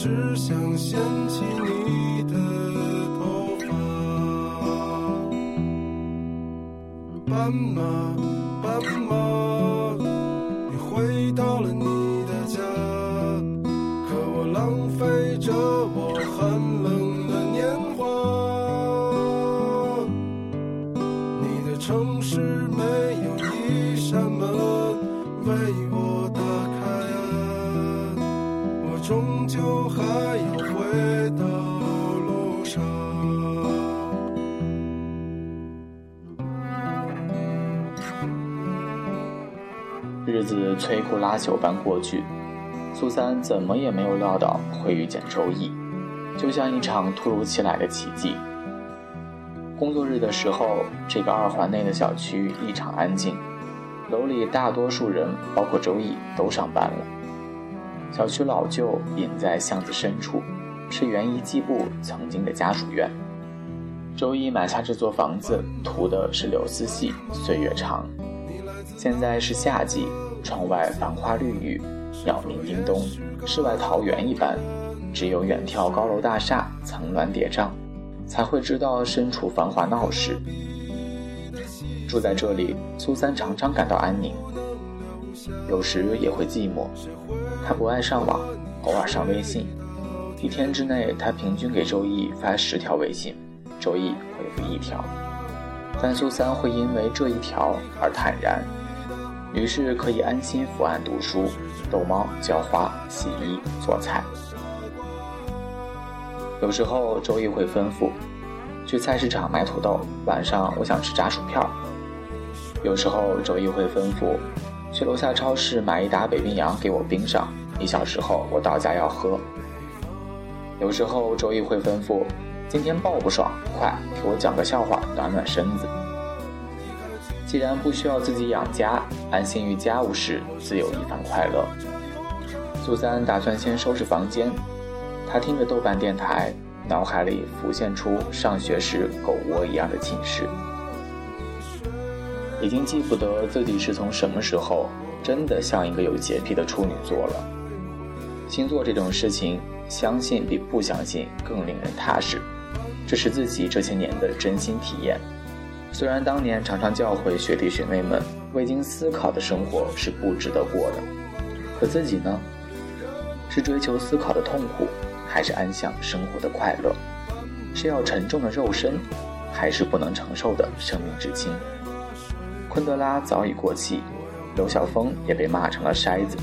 只想掀起你的头发。斑马，斑马，日子摧枯拉朽般过去，苏三怎么也没有料到会遇见周易，就像一场突如其来的奇迹。工作日的时候，这个二环内的小区异常安静，楼里大多数人，包括周易，都上班了。小区老旧，隐在巷子深处，是原一机部曾经的家属院。周一买下这座房子，图的是柳丝细，岁月长。现在是夏季，窗外繁花绿雨，鸟鸣叮咚，世外桃源一般。只有远眺高楼大厦，层峦叠嶂，才会知道身处繁华闹市。住在这里，苏三常常感到安宁，有时也会寂寞。他不爱上网，偶尔上微信。一天之内，他平均给周易发十条微信，周易回复一条。但苏三会因为这一条而坦然，于是可以安心伏案读书、逗猫、浇花、洗衣、做菜。有时候周易会吩咐去菜市场买土豆，晚上我想吃炸薯片。有时候周易会吩咐去楼下超市买一打北冰洋给我冰上，一小时后我到家要喝。有时候周易会吩咐今天爆不爽，快给我讲个笑话暖暖身子。既然不需要自己养家，安心于家务事，自有一番快乐。苏三打算先收拾房间，他听着豆瓣电台，脑海里浮现出上学时狗窝一样的寝室。已经记不得自己是从什么时候真的像一个有洁癖的处女座了。星座这种事情，相信比不相信更令人踏实，这是自己这些年的真心体验。虽然当年常常教诲学弟学妹们，未经思考的生活是不值得过的，可自己呢？是追求思考的痛苦，还是安享生活的快乐？是要沉重的肉身，还是不能承受的生命之轻？昆德拉早已过气，刘晓峰也被骂成了筛子。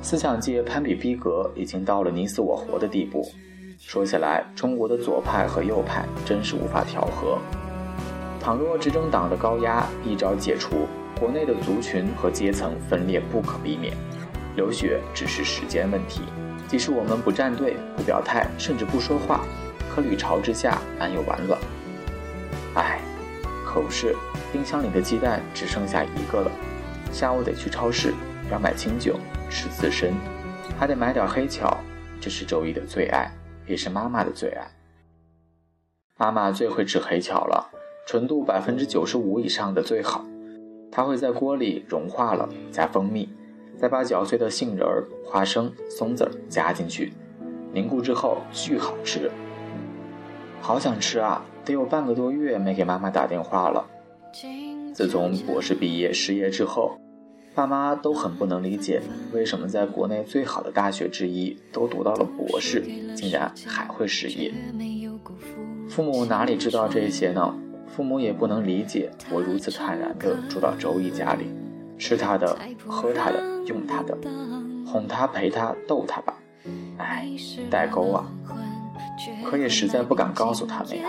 思想界攀比逼格已经到了你死我活的地步。说起来，中国的左派和右派真是无法调和。倘若执政党的高压一朝解除，国内的族群和阶层分裂不可避免，流血只是时间问题。即使我们不站队、不表态，甚至不说话，可履巢之下安有完卵？唉，可不是，冰箱里的鸡蛋只剩下一个了。下午得去超市，要买清酒，吃刺身，还得买点黑巧，这是周一的最爱，也是妈妈的最爱。妈妈最会吃黑巧了。纯度百分之九十五以上的最好，它会在锅里融化了，加蜂蜜，再把搅碎的杏仁儿、花生、松子儿加进去，凝固之后巨好吃。好想吃啊！得有半个多月没给妈妈打电话了。自从博士毕业失业之后，爸妈都很不能理解，为什么在国内最好的大学之一都读到了博士，竟然还会失业。父母哪里知道这些呢？父母也不能理解我如此坦然地住到周易家里，吃他的，喝他的，用他的，哄他，陪他，逗他吧。哎，代沟啊！可也实在不敢告诉他们呀。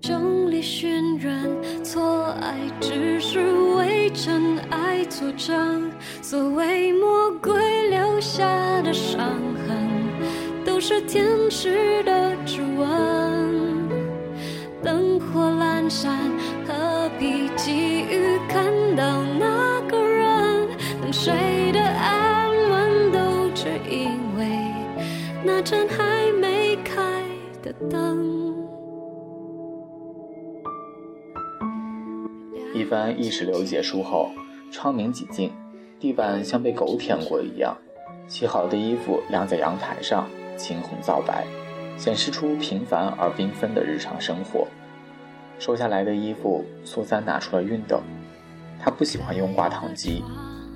众里渲染，错爱只是为真爱作证。所谓魔鬼留下的伤痕，是天使的指纹。灯火阑珊，何必急于看到那个人？等睡的安稳，都只因为那盏还没开的灯。一番意识流结束后，窗明几净，地板像被狗舔过一样。洗好的衣服晾在阳台上，青红皂白，显示出平凡而缤纷的日常生活。收下来的衣服，苏三拿出了熨斗。他不喜欢用挂烫机，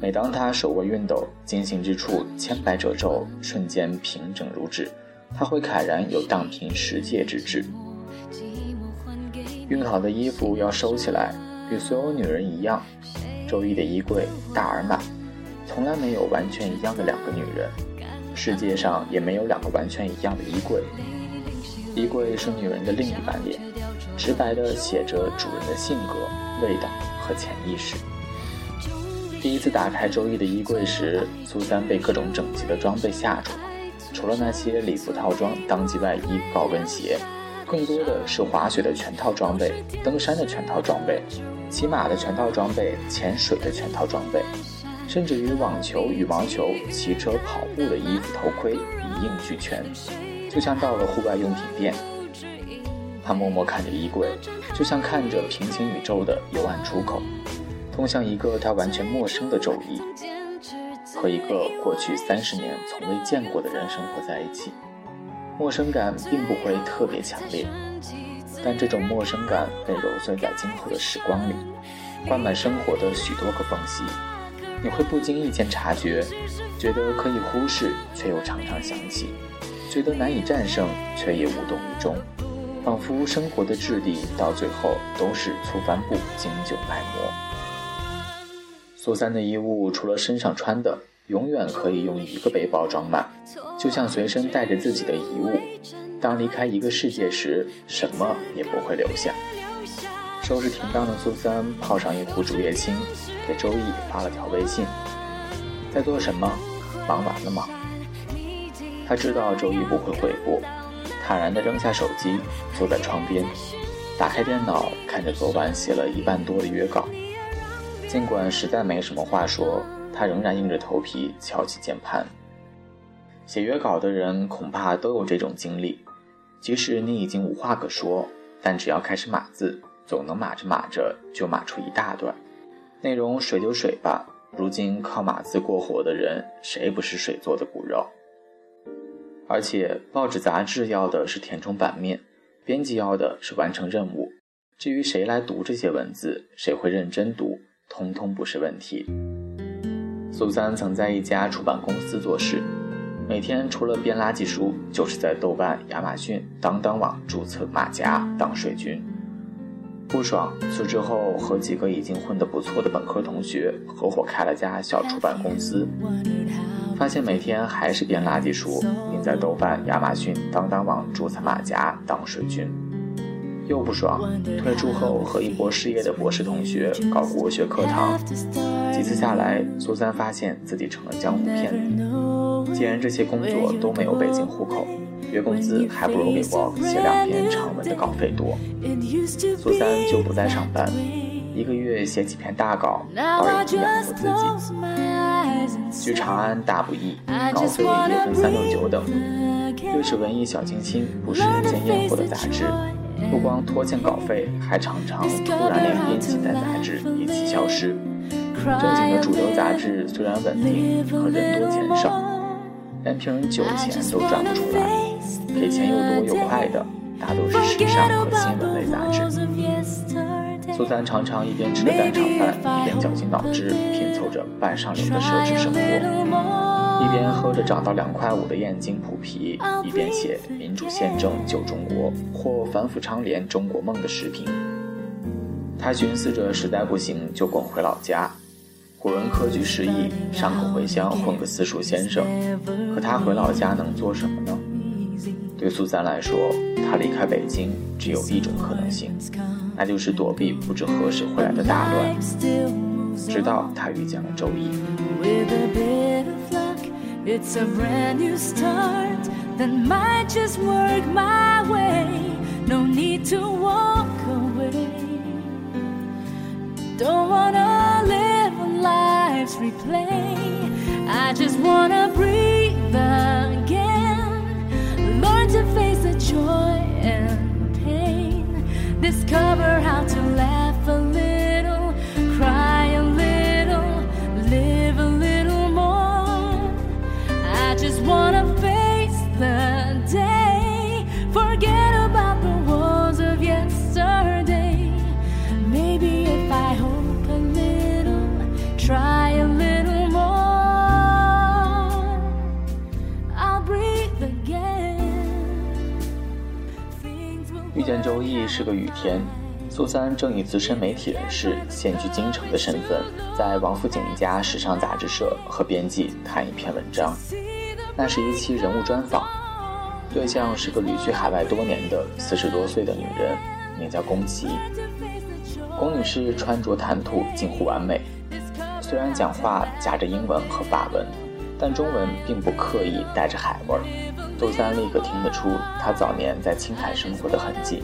每当他手握熨斗，精心之处千百褶皱瞬间平整如纸，他会慨然有荡平世界之志。熨好的衣服要收起来，与所有女人一样，周易的衣柜大而满。从来没有完全一样的两个女人，世界上也没有两个完全一样的衣柜。衣柜是女人的另一半脸，直白地写着主人的性格、味道和潜意识。第一次打开周易的衣柜时，苏三被各种整齐的装备吓住了。除了那些礼服套装、当季外衣、高跟鞋，更多的是滑雪的全套装备、登山的全套装备、骑马的全套装备、潜水的全套装备。甚至于网球、羽毛球、骑车、跑步的衣服、头盔一应俱全，就像到了户外用品店。他默默看着衣柜，就像看着平行宇宙的幽暗出口，通向一个他完全陌生的周易，和一个过去三十年从未见过的人生活在一起。陌生感并不会特别强烈，但这种陌生感被揉碎在今后的时光里，灌满生活的许多个缝隙。你会不经意间察觉，觉得可以忽视，却又常常想起；觉得难以战胜，却也无动于衷。仿佛生活的质地到最后都是粗帆布经久耐磨。苏三的衣物除了身上穿的，永远可以用一个背包装满，就像随身带着自己的遗物。当离开一个世界时，什么也不会留下。收拾停当的苏三泡上一壶竹叶青，给周易发了条微信：“在做什么？忙完了吗？”他知道周易不会回复，坦然地扔下手机，坐在窗边，打开电脑，看着昨晚写了一半多的约稿。尽管实在没什么话说，他仍然硬着头皮敲起键盘。写约稿的人恐怕都有这种经历，即使你已经无话可说，但只要开始码字。总能码着码着就码出一大段，内容水就水吧。如今靠码字过活的人，谁不是水做的骨肉？而且报纸杂志要的是填充版面，编辑要的是完成任务。至于谁来读这些文字，谁会认真读，通通不是问题。苏三曾在一家出版公司做事，每天除了编垃圾书，就是在豆瓣、亚马逊、当当网注册马甲当水军。不爽，辞职后和几个已经混得不错的本科同学合伙开了家小出版公司，发现每天还是编垃圾书，并在豆瓣、亚马逊、当当网注册马甲当水军。又不爽，退出后和一波失业的博士同学搞国学课堂，几次下来，苏三发现自己成了江湖骗子。既然这些工作都没有北京户口。月工资还不如给我写两篇长文的稿费多，苏三就不再上班，一个月写几篇大稿，倒也能养活自己。去长安大不易，稿费也分三六九等。越是文艺小清新、不是人间烟火的杂志，不光拖欠稿费，还常常突然连编几代杂志一起消失。正经的主流杂志虽然稳定，可人多钱少，连瓶酒钱都赚不出来。给钱又多又快的，大都是时尚和新闻类杂志。苏三常常一边吃着蛋炒饭，一边绞尽脑汁拼凑着半上流的奢侈生活，一边喝着涨到两块五的燕京普啤，一边写“民主宪政救中国”或“反腐倡廉中国梦”的视频。他寻思着，实在不行就滚回老家。古人科举失意，伤口回乡混个私塾先生。可他回老家能做什么呢？对苏三来说，他离开北京只有一种可能性，那就是躲避不知何时回来的大乱。直到他遇见了周一。It's a brand new start that might just work my way. No need to walk away. Don't wanna live life's replay. I just wanna. cover 周一是个雨天，苏三正以资深媒体人士现居京城的身份，在王府井一家时尚杂志社和编辑谈一篇文章。那是一期人物专访，对象是个旅居海外多年的四十多岁的女人，名叫宫崎。宫女士穿着谈吐近乎完美，虽然讲话夹着英文和法文，但中文并不刻意带着海味。苏三立刻听得出她早年在青海生活的痕迹，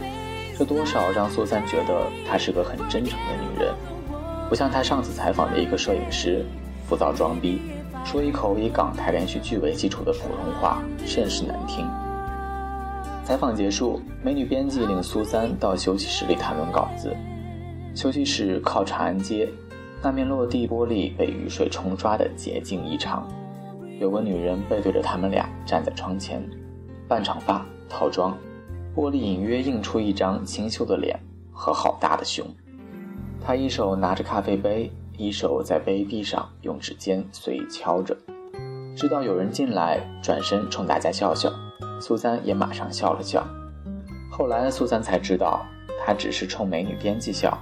这多少让苏三觉得她是个很真诚的女人，不像他上次采访的一个摄影师，浮躁装逼，说一口以港台连续剧为基础的普通话，甚是难听。采访结束，美女编辑领苏三到休息室里谈论稿子。休息室靠长安街，那面落地玻璃被雨水冲刷的洁净异常。有个女人背对着他们俩站在窗前，半长发，套装，玻璃隐约映出一张清秀的脸和好大的胸。她一手拿着咖啡杯，一手在杯壁上用指尖随意敲着。知道有人进来，转身冲大家笑笑。苏三也马上笑了笑。后来苏三才知道，他只是冲美女编辑笑。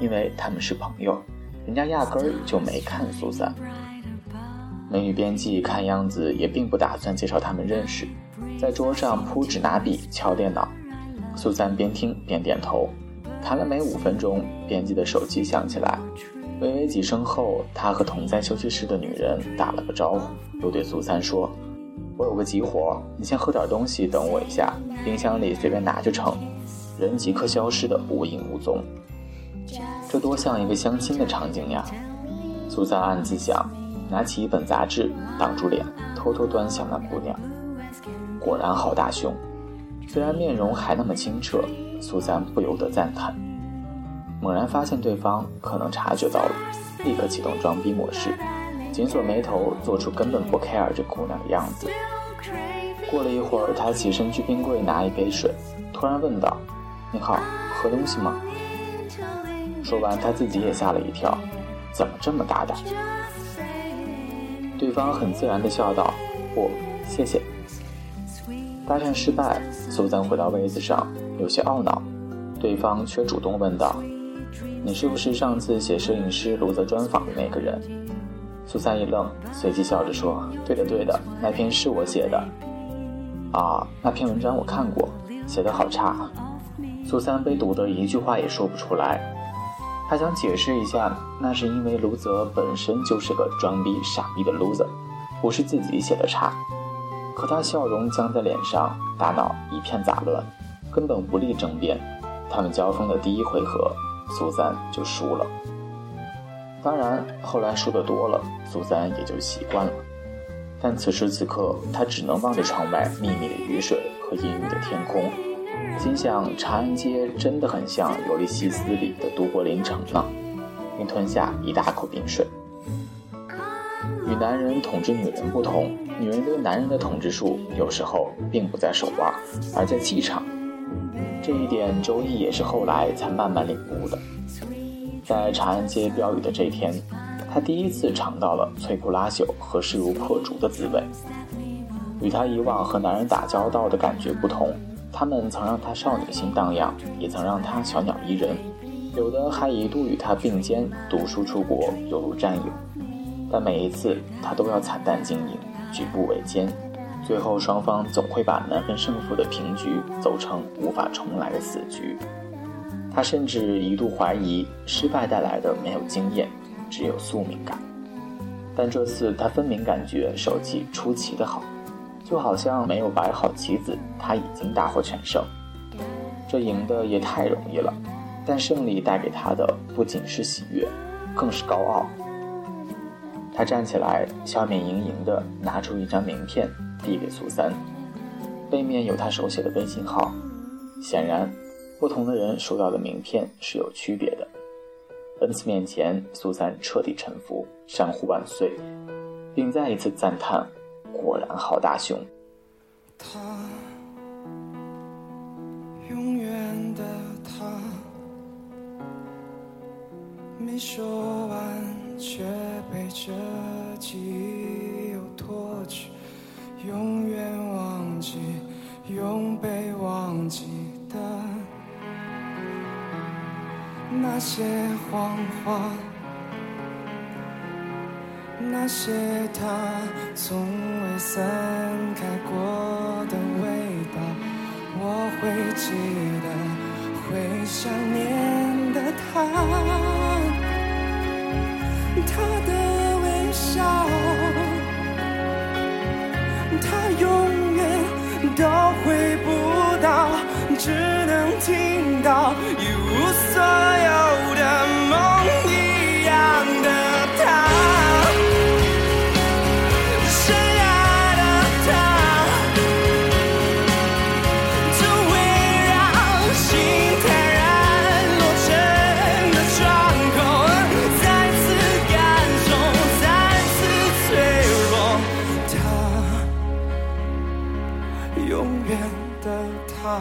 因为他们是朋友，人家压根儿就没看苏三。美女编辑看样子也并不打算介绍他们认识，在桌上铺纸拿笔敲电脑。苏三边听边点头，谈了没五分钟，编辑的手机响起来，微微几声后，他和同在休息室的女人打了个招呼，又对苏三说：“我有个急活，你先喝点东西，等我一下，冰箱里随便拿就成。”人即刻消失的无影无踪。这多像一个相亲的场景呀！苏三暗自想，拿起一本杂志挡住脸，偷偷端详那姑娘。果然好大胸，虽然面容还那么清澈，苏三不由得赞叹。猛然发现对方可能察觉到了，立刻启动装逼模式，紧锁眉头，做出根本不 care 这姑娘的样子。过了一会儿，他起身去冰柜拿一杯水，突然问道：“你好，喝东西吗？”说完，他自己也吓了一跳，怎么这么大胆？对方很自然地笑道：“不，谢谢。”搭讪失败，苏三回到位子上，有些懊恼。对方却主动问道：“你是不是上次写摄影师卢泽专访的那个人？”苏三一愣，随即笑着说：“对的，对的，那篇是我写的。”啊，那篇文章我看过，写的好差。苏三被堵得一句话也说不出来。他想解释一下，那是因为卢泽本身就是个装逼傻逼的 loser，不是自己写的差。可他笑容僵在脸上，大脑一片杂乱，根本无力争辩。他们交锋的第一回合，苏三就输了。当然，后来输得多了，苏三也就习惯了。但此时此刻，他只能望着窗外密密的雨水和阴郁的天空。心想，长安街真的很像《尤利西斯》里的都柏林城呢，并吞下一大口冰水。与男人统治女人不同，女人对男人的统治术有时候并不在手腕，而在气场。这一点，周易也是后来才慢慢领悟的。在长安街标语的这天，他第一次尝到了摧枯拉朽和势如破竹的滋味。与他以往和男人打交道的感觉不同。他们曾让他少女心荡漾，也曾让他小鸟依人，有的还一度与他并肩读书出国，犹如战友。但每一次他都要惨淡经营，举步维艰，最后双方总会把难分胜负的平局走成无法重来的死局。他甚至一度怀疑失败带来的没有经验，只有宿命感。但这次他分明感觉手气出奇的好。就好像没有摆好棋子，他已经大获全胜。这赢得也太容易了，但胜利带给他的不仅是喜悦，更是高傲。他站起来，笑面盈盈的拿出一张名片，递给苏三，背面有他手写的微信号。显然，不同的人收到的名片是有区别的。恩赐面前，苏三彻底臣服，山呼万岁，并再一次赞叹：“果然好大胸。”他，永远的他，没说完，却被这记忆又脱去，永远忘记，永被忘记的那些谎话。那些他从未散开过的味道，我会记得，会想念的他，他的微笑，他永远都回不到，只能听到一无所永远的他，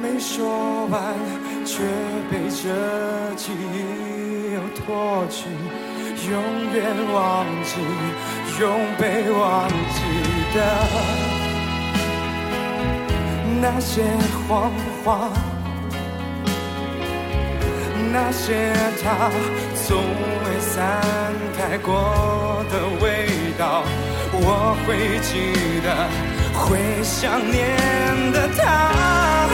没说完，却被这记忆又拖去。永远忘记，永被忘记的那些谎话，那些他从未散开过的微，我会记得，会想念的他，